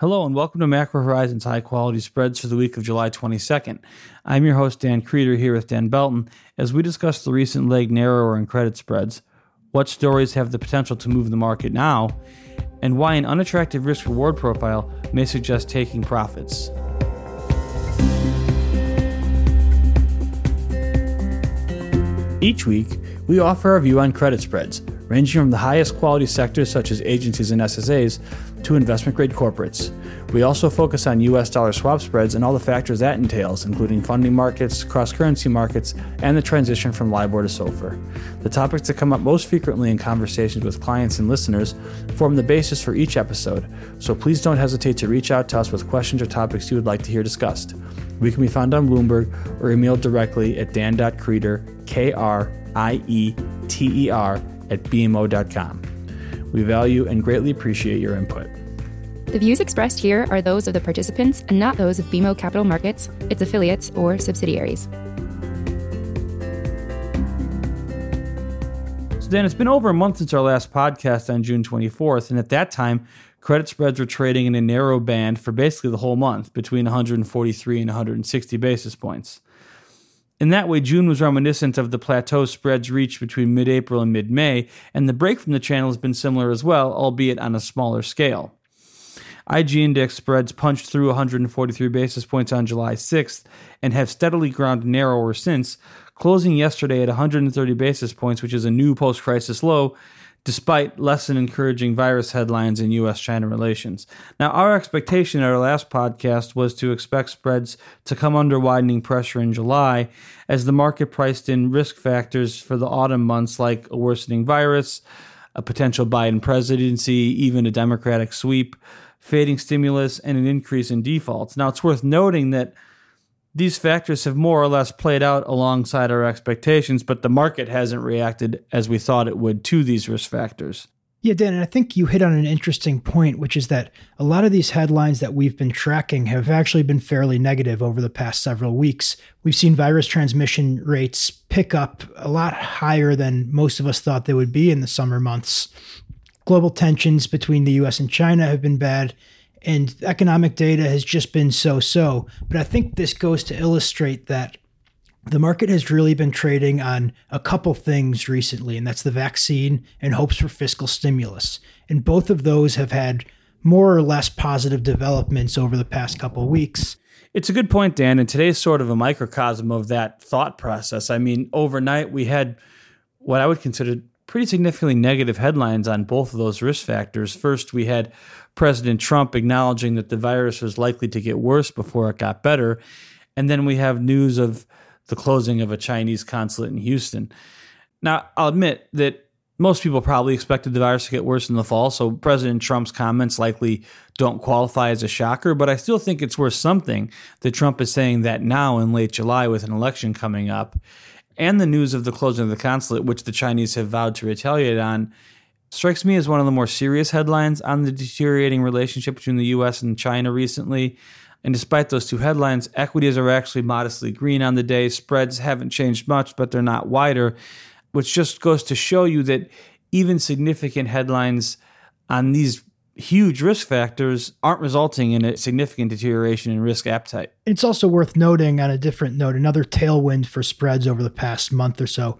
Hello and welcome to Macro Horizons High Quality Spreads for the week of July 22nd. I'm your host, Dan Krieter, here with Dan Belton, as we discuss the recent leg narrower in credit spreads, what stories have the potential to move the market now, and why an unattractive risk reward profile may suggest taking profits. Each week, we offer our view on credit spreads, ranging from the highest quality sectors such as agencies and SSAs to investment grade corporates. We also focus on US dollar swap spreads and all the factors that entails, including funding markets, cross currency markets, and the transition from LIBOR to SOFR. The topics that come up most frequently in conversations with clients and listeners form the basis for each episode, so please don't hesitate to reach out to us with questions or topics you would like to hear discussed. We can be found on Bloomberg or emailed directly at dan.krieter, K R I E T E R, at bmo.com. We value and greatly appreciate your input. The views expressed here are those of the participants and not those of BMO Capital Markets, its affiliates, or subsidiaries. So, Dan, it's been over a month since our last podcast on June 24th, and at that time, credit spreads were trading in a narrow band for basically the whole month, between 143 and 160 basis points. In that way, June was reminiscent of the plateau spreads reached between mid April and mid May, and the break from the channel has been similar as well, albeit on a smaller scale. IG index spreads punched through 143 basis points on July 6th and have steadily ground narrower since, closing yesterday at 130 basis points, which is a new post crisis low, despite less than encouraging virus headlines in U.S. China relations. Now, our expectation at our last podcast was to expect spreads to come under widening pressure in July as the market priced in risk factors for the autumn months like a worsening virus, a potential Biden presidency, even a Democratic sweep fading stimulus, and an increase in defaults. Now, it's worth noting that these factors have more or less played out alongside our expectations, but the market hasn't reacted as we thought it would to these risk factors. Yeah, Dan, and I think you hit on an interesting point, which is that a lot of these headlines that we've been tracking have actually been fairly negative over the past several weeks. We've seen virus transmission rates pick up a lot higher than most of us thought they would be in the summer months. Global tensions between the US and China have been bad, and economic data has just been so so. But I think this goes to illustrate that the market has really been trading on a couple things recently, and that's the vaccine and hopes for fiscal stimulus. And both of those have had more or less positive developments over the past couple weeks. It's a good point, Dan, and today's sort of a microcosm of that thought process. I mean, overnight we had what I would consider pretty significantly negative headlines on both of those risk factors. First, we had President Trump acknowledging that the virus was likely to get worse before it got better. And then we have news of the closing of a Chinese consulate in Houston. Now, I'll admit that most people probably expected the virus to get worse in the fall, so President Trump's comments likely don't qualify as a shocker, but I still think it's worth something that Trump is saying that now in late July with an election coming up and the news of the closing of the consulate, which the Chinese have vowed to retaliate on, strikes me as one of the more serious headlines on the deteriorating relationship between the U.S. and China recently. And despite those two headlines, equities are actually modestly green on the day. Spreads haven't changed much, but they're not wider, which just goes to show you that even significant headlines on these huge risk factors aren't resulting in a significant deterioration in risk appetite. It's also worth noting on a different note, another tailwind for spreads over the past month or so.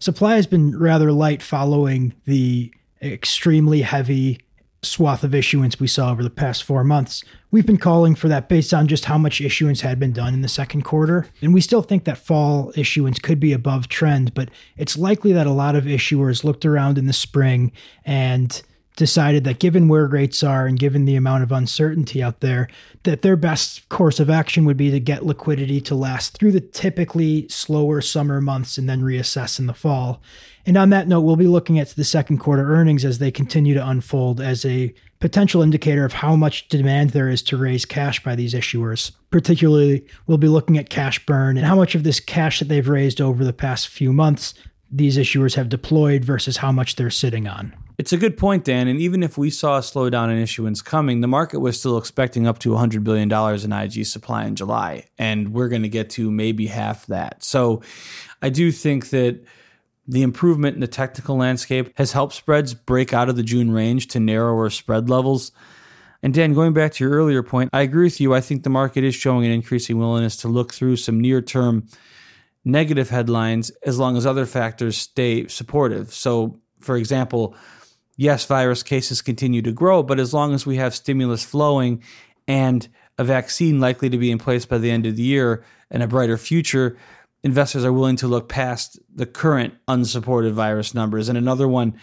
Supply has been rather light following the extremely heavy swath of issuance we saw over the past four months. We've been calling for that based on just how much issuance had been done in the second quarter. And we still think that fall issuance could be above trend, but it's likely that a lot of issuers looked around in the spring and decided that given where rates are and given the amount of uncertainty out there, that their best course of action would be to get liquidity to last through the typically slower summer months and then reassess in the fall. And on that note, we'll be looking at the second quarter earnings as they continue to unfold as a potential indicator of how much demand there is to raise cash by these issuers. Particularly, we'll be looking at cash burn and how much of this cash that they've raised over the past few months these issuers have deployed versus how much they're sitting on. It's a good point, Dan. And even if we saw a slowdown in issuance coming, the market was still expecting up to $100 billion in IG supply in July. And we're going to get to maybe half that. So I do think that the improvement in the technical landscape has helped spreads break out of the June range to narrower spread levels. And Dan, going back to your earlier point, I agree with you. I think the market is showing an increasing willingness to look through some near term negative headlines as long as other factors stay supportive. So, for example, yes, virus cases continue to grow, but as long as we have stimulus flowing and a vaccine likely to be in place by the end of the year and a brighter future, investors are willing to look past the current unsupported virus numbers. And another one,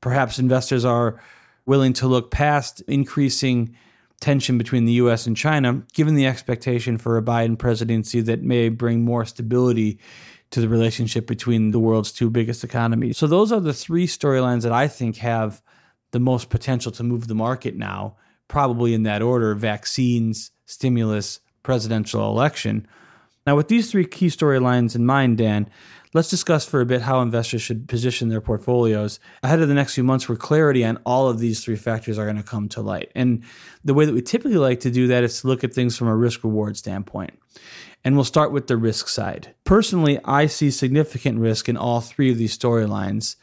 perhaps investors are willing to look past increasing tension between the US and China, given the expectation for a Biden presidency that may bring more stability to the relationship between the world's two biggest economies. So, those are the three storylines that I think have the most potential to move the market now, probably in that order vaccines, stimulus, presidential election. Now, with these three key storylines in mind, Dan, let's discuss for a bit how investors should position their portfolios ahead of the next few months where clarity on all of these three factors are going to come to light. And the way that we typically like to do that is to look at things from a risk reward standpoint. And we'll start with the risk side. Personally, I see significant risk in all three of these storylines.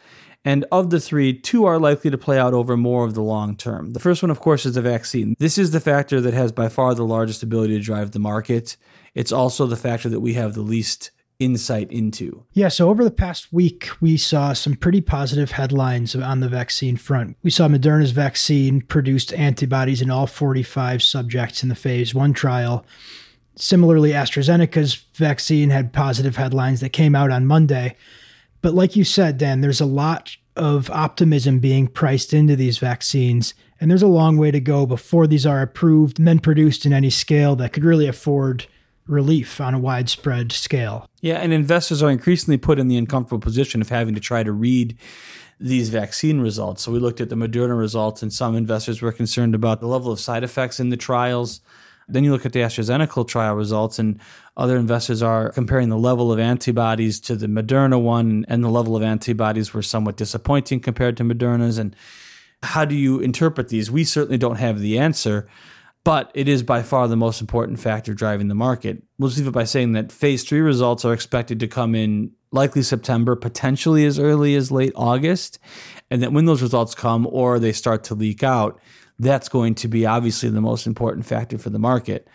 And of the three, two are likely to play out over more of the long term. The first one, of course, is the vaccine. This is the factor that has by far the largest ability to drive the market. It's also the factor that we have the least insight into. Yeah, so over the past week, we saw some pretty positive headlines on the vaccine front. We saw Moderna's vaccine produced antibodies in all 45 subjects in the phase one trial. Similarly, AstraZeneca's vaccine had positive headlines that came out on Monday. But like you said, Dan, there's a lot of optimism being priced into these vaccines. And there's a long way to go before these are approved and then produced in any scale that could really afford relief on a widespread scale. Yeah, and investors are increasingly put in the uncomfortable position of having to try to read these vaccine results. So we looked at the Moderna results, and some investors were concerned about the level of side effects in the trials. Then you look at the AstraZeneca trial results, and other investors are comparing the level of antibodies to the Moderna one, and the level of antibodies were somewhat disappointing compared to Moderna's. And how do you interpret these? We certainly don't have the answer but it is by far the most important factor driving the market. We'll just leave it by saying that phase three results are expected to come in likely September, potentially as early as late August. And that when those results come or they start to leak out, that's going to be obviously the most important factor for the market.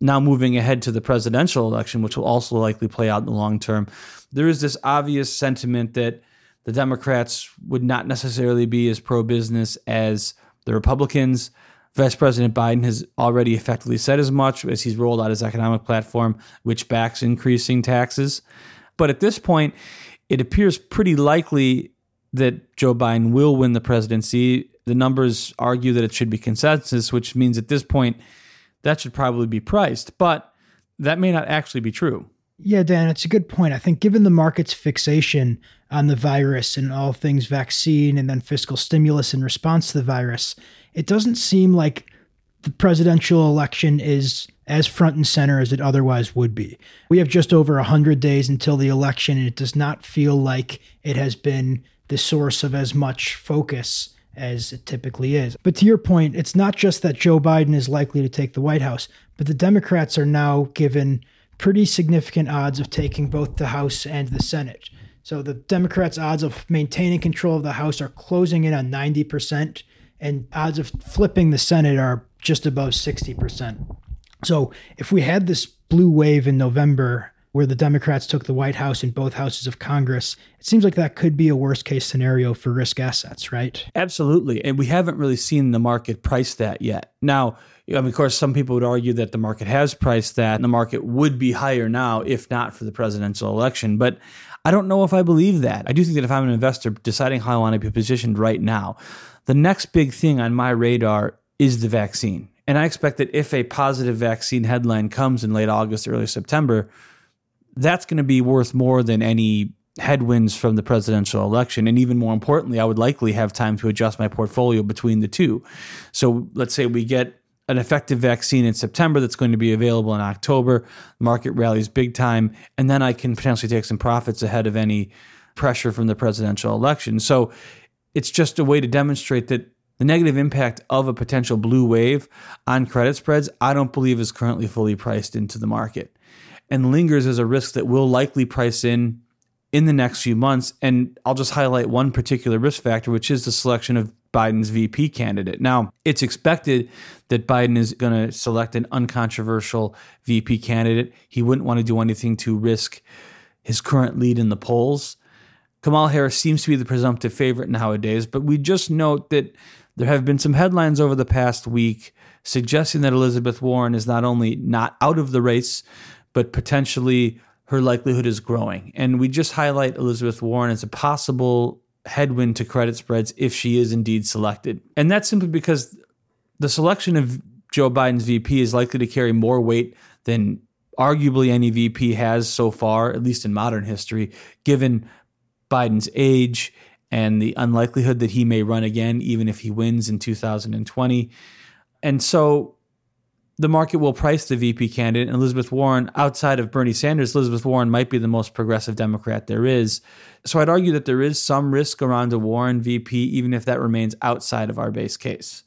Now, moving ahead to the presidential election, which will also likely play out in the long term, there is this obvious sentiment that the Democrats would not necessarily be as pro business as the Republicans. Vice President Biden has already effectively said as much as he's rolled out his economic platform, which backs increasing taxes. But at this point, it appears pretty likely that Joe Biden will win the presidency. The numbers argue that it should be consensus, which means at this point, that should probably be priced. But that may not actually be true. Yeah, Dan, it's a good point. I think given the market's fixation on the virus and all things vaccine and then fiscal stimulus in response to the virus, it doesn't seem like the presidential election is as front and center as it otherwise would be. We have just over 100 days until the election, and it does not feel like it has been the source of as much focus as it typically is. But to your point, it's not just that Joe Biden is likely to take the White House, but the Democrats are now given pretty significant odds of taking both the House and the Senate. So the Democrats' odds of maintaining control of the House are closing in on 90%, and odds of flipping the Senate are just above 60%. So if we had this blue wave in November where the Democrats took the White House and both houses of Congress, it seems like that could be a worst case scenario for risk assets, right? Absolutely. And we haven't really seen the market price that yet. Now, I mean, of course, some people would argue that the market has priced that and the market would be higher now if not for the presidential election. But I don't know if I believe that. I do think that if I'm an investor deciding how I want to be positioned right now, the next big thing on my radar is the vaccine. And I expect that if a positive vaccine headline comes in late August, early September, that's going to be worth more than any headwinds from the presidential election. And even more importantly, I would likely have time to adjust my portfolio between the two. So let's say we get an effective vaccine in September that's going to be available in October. The market rallies big time. And then I can potentially take some profits ahead of any pressure from the presidential election. So it's just a way to demonstrate that the negative impact of a potential blue wave on credit spreads, I don't believe is currently fully priced into the market and lingers as a risk that will likely price in in the next few months. And I'll just highlight one particular risk factor, which is the selection of Biden's VP candidate. Now, it's expected that Biden is going to select an uncontroversial VP candidate. He wouldn't want to do anything to risk his current lead in the polls. Kamala Harris seems to be the presumptive favorite nowadays, but we just note that there have been some headlines over the past week suggesting that Elizabeth Warren is not only not out of the race, but potentially her likelihood is growing. And we just highlight Elizabeth Warren as a possible headwind to credit spreads if she is indeed selected. And that's simply because the selection of Joe Biden's VP is likely to carry more weight than arguably any VP has so far, at least in modern history, given Biden's age and the unlikelihood that he may run again, even if he wins in 2020. And so the market will price the VP candidate. And Elizabeth Warren, outside of Bernie Sanders, Elizabeth Warren might be the most progressive Democrat there is. So I'd argue that there is some risk around a Warren VP, even if that remains outside of our base case.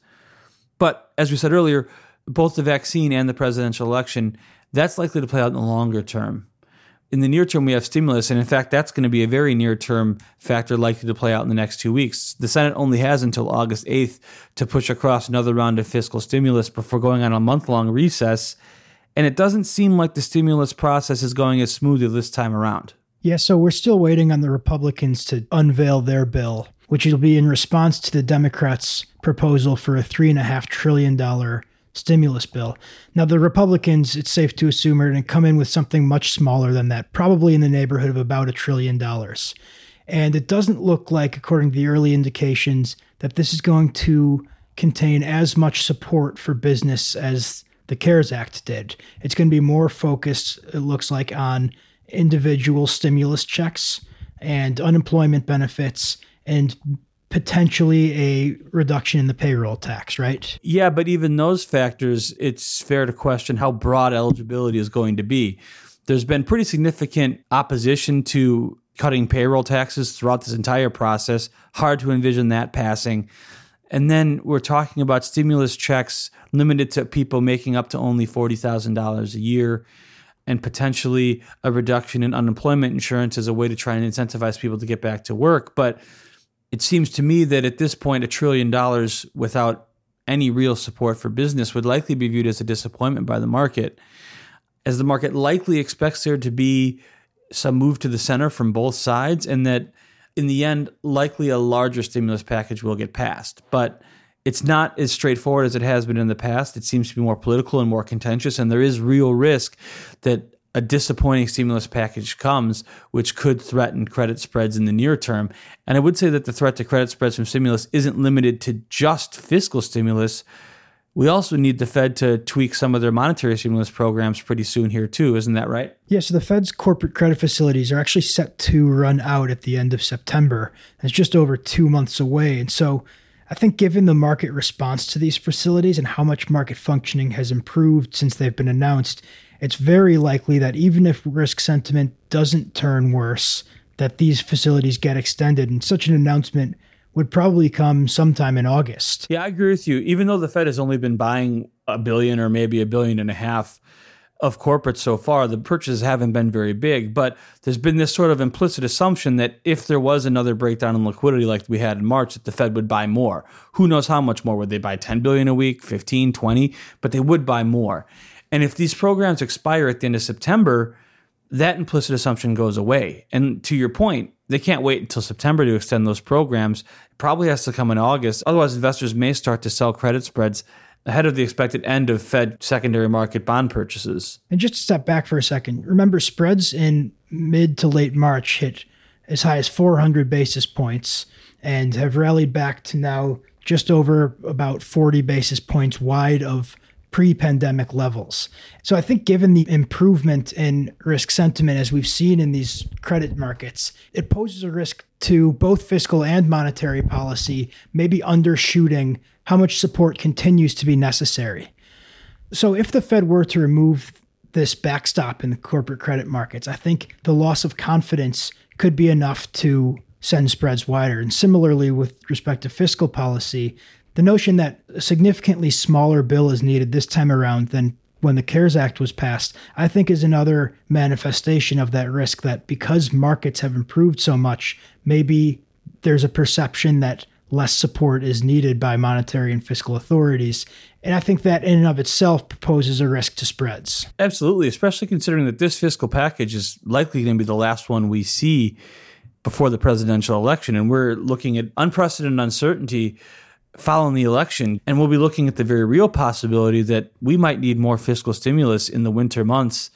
But as we said earlier, both the vaccine and the presidential election, that's likely to play out in the longer term in the near term, we have stimulus, and in fact, that's going to be a very near term factor likely to play out in the next two weeks. The Senate only has until August 8th to push across another round of fiscal stimulus before going on a month long recess. And it doesn't seem like the stimulus process is going as smoothly this time around. Yeah, so we're still waiting on the Republicans to unveil their bill, which will be in response to the Democrats' proposal for a $3.5 trillion stimulus bill. Now, the Republicans, it's safe to assume, are going to come in with something much smaller than that, probably in the neighborhood of about a trillion dollars. And it doesn't look like, according to the early indications, that this is going to contain as much support for business as the CARES Act did. It's going to be more focused, it looks like, on individual stimulus checks and unemployment benefits and potentially a reduction in the payroll tax, right? Yeah, but even those factors, it's fair to question how broad eligibility is going to be. There's been pretty significant opposition to cutting payroll taxes throughout this entire process. Hard to envision that passing. And then we're talking about stimulus checks limited to people making up to only $40,000 a year and potentially a reduction in unemployment insurance as a way to try and incentivize people to get back to work. But it seems to me that at this point, a trillion dollars without any real support for business would likely be viewed as a disappointment by the market, as the market likely expects there to be some move to the center from both sides, and that in the end, likely a larger stimulus package will get passed. But it's not as straightforward as it has been in the past. It seems to be more political and more contentious, and there is real risk that a disappointing stimulus package comes, which could threaten credit spreads in the near term. And I would say that the threat to credit spreads from stimulus isn't limited to just fiscal stimulus. We also need the Fed to tweak some of their monetary stimulus programs pretty soon here, too. Isn't that right? Yeah, so the Fed's corporate credit facilities are actually set to run out at the end of September. It's just over two months away. And so I think, given the market response to these facilities and how much market functioning has improved since they've been announced, it's very likely that even if risk sentiment doesn't turn worse, that these facilities get extended. And such an announcement would probably come sometime in August. Yeah, I agree with you. Even though the Fed has only been buying a billion or maybe a billion and a half of corporates so far, the purchases haven't been very big. But there's been this sort of implicit assumption that if there was another breakdown in liquidity like we had in March, that the Fed would buy more. Who knows how much more? Would they buy 10 billion a week, 15, 20? But they would buy more. And if these programs expire at the end of September, that implicit assumption goes away. And to your point, they can't wait until September to extend those programs. It probably has to come in August. Otherwise, investors may start to sell credit spreads ahead of the expected end of Fed secondary market bond purchases. And just to step back for a second, remember spreads in mid to late March hit as high as 400 basis points and have rallied back to now just over about 40 basis points wide of pre pandemic levels. So I think, given the improvement in risk sentiment as we've seen in these credit markets, it poses a risk to both fiscal and monetary policy, maybe undershooting how much support continues to be necessary. So if the Fed were to remove this backstop in the corporate credit markets, I think the loss of confidence could be enough to send spreads wider. And similarly, with respect to fiscal policy, the notion that a significantly smaller bill is needed this time around than when the CARES Act was passed, I think is another manifestation of that risk that because markets have improved so much, maybe there's a perception that less support is needed by monetary and fiscal authorities. And I think that in and of itself poses a risk to spreads. Absolutely, especially considering that this fiscal package is likely going to be the last one we see before the presidential election. And we're looking at unprecedented uncertainty following the election. And we'll be looking at the very real possibility that we might need more fiscal stimulus in the winter months.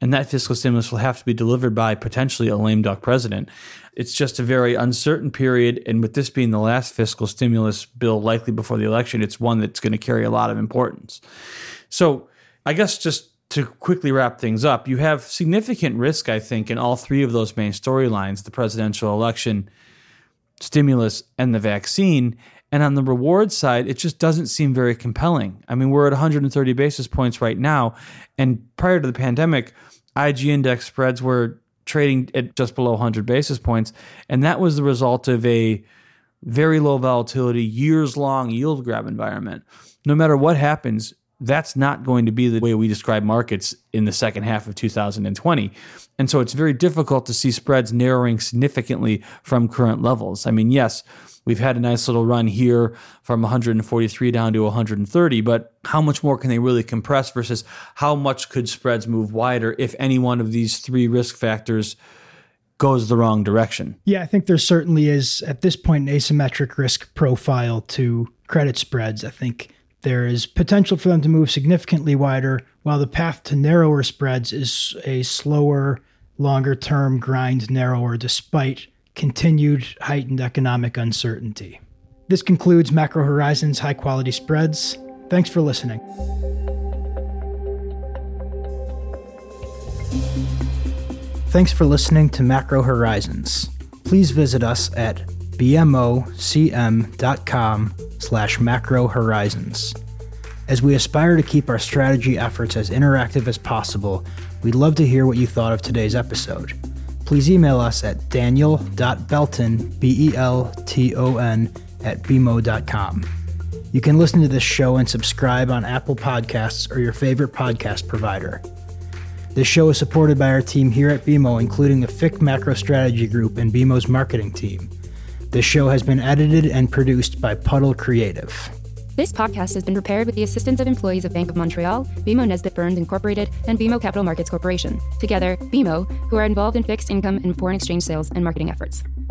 And that fiscal stimulus will have to be delivered by potentially a lame duck president. It's just a very uncertain period. And with this being the last fiscal stimulus bill likely before the election, it's one that's going to carry a lot of importance. So I guess just to quickly wrap things up, you have significant risk, I think, in all three of those main storylines the presidential election, stimulus, and the vaccine. And on the reward side, it just doesn't seem very compelling. I mean, we're at 130 basis points right now. And prior to the pandemic, IG index spreads were trading at just below 100 basis points. And that was the result of a very low volatility, years long yield grab environment. No matter what happens, that's not going to be the way we describe markets in the second half of 2020. And so it's very difficult to see spreads narrowing significantly from current levels. I mean, yes, we've had a nice little run here from 143 down to 130, but how much more can they really compress versus how much could spreads move wider if any one of these three risk factors goes the wrong direction? Yeah, I think there certainly is at this point an asymmetric risk profile to credit spreads. I think there is potential for them to move significantly wider, while the path to narrower spreads is a slower, longer term grind narrower despite continued heightened economic uncertainty. This concludes Macro Horizons High Quality Spreads. Thanks for listening. Thanks for listening to Macro Horizons. Please visit us at bmocm.com slash macro horizons. As we aspire to keep our strategy efforts as interactive as possible, we'd love to hear what you thought of today's episode. Please email us at daniel.belton, B-E-L-T-O-N, at bmo.com. You can listen to this show and subscribe on Apple Podcasts or your favorite podcast provider. This show is supported by our team here at BMO, including the FIC Macro Strategy Group and BMO's marketing team. This show has been edited and produced by Puddle Creative. This podcast has been prepared with the assistance of employees of Bank of Montreal, BMO Nesbitt Burns Incorporated, and BMO Capital Markets Corporation. Together, BMO, who are involved in fixed income and foreign exchange sales and marketing efforts.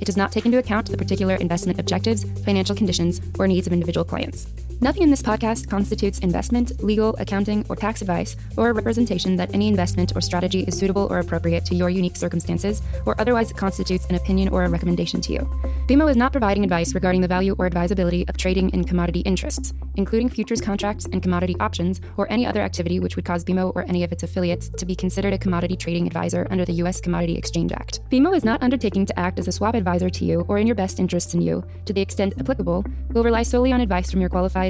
It does not take into account the particular investment objectives, financial conditions, or needs of individual clients. Nothing in this podcast constitutes investment, legal, accounting, or tax advice, or a representation that any investment or strategy is suitable or appropriate to your unique circumstances, or otherwise it constitutes an opinion or a recommendation to you. BMO is not providing advice regarding the value or advisability of trading in commodity interests, including futures contracts and commodity options, or any other activity which would cause BMO or any of its affiliates to be considered a commodity trading advisor under the U.S. Commodity Exchange Act. BMO is not undertaking to act as a swap advisor to you or in your best interests in you, to the extent applicable, will rely solely on advice from your qualified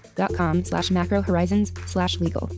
slash macro horizons slash legal.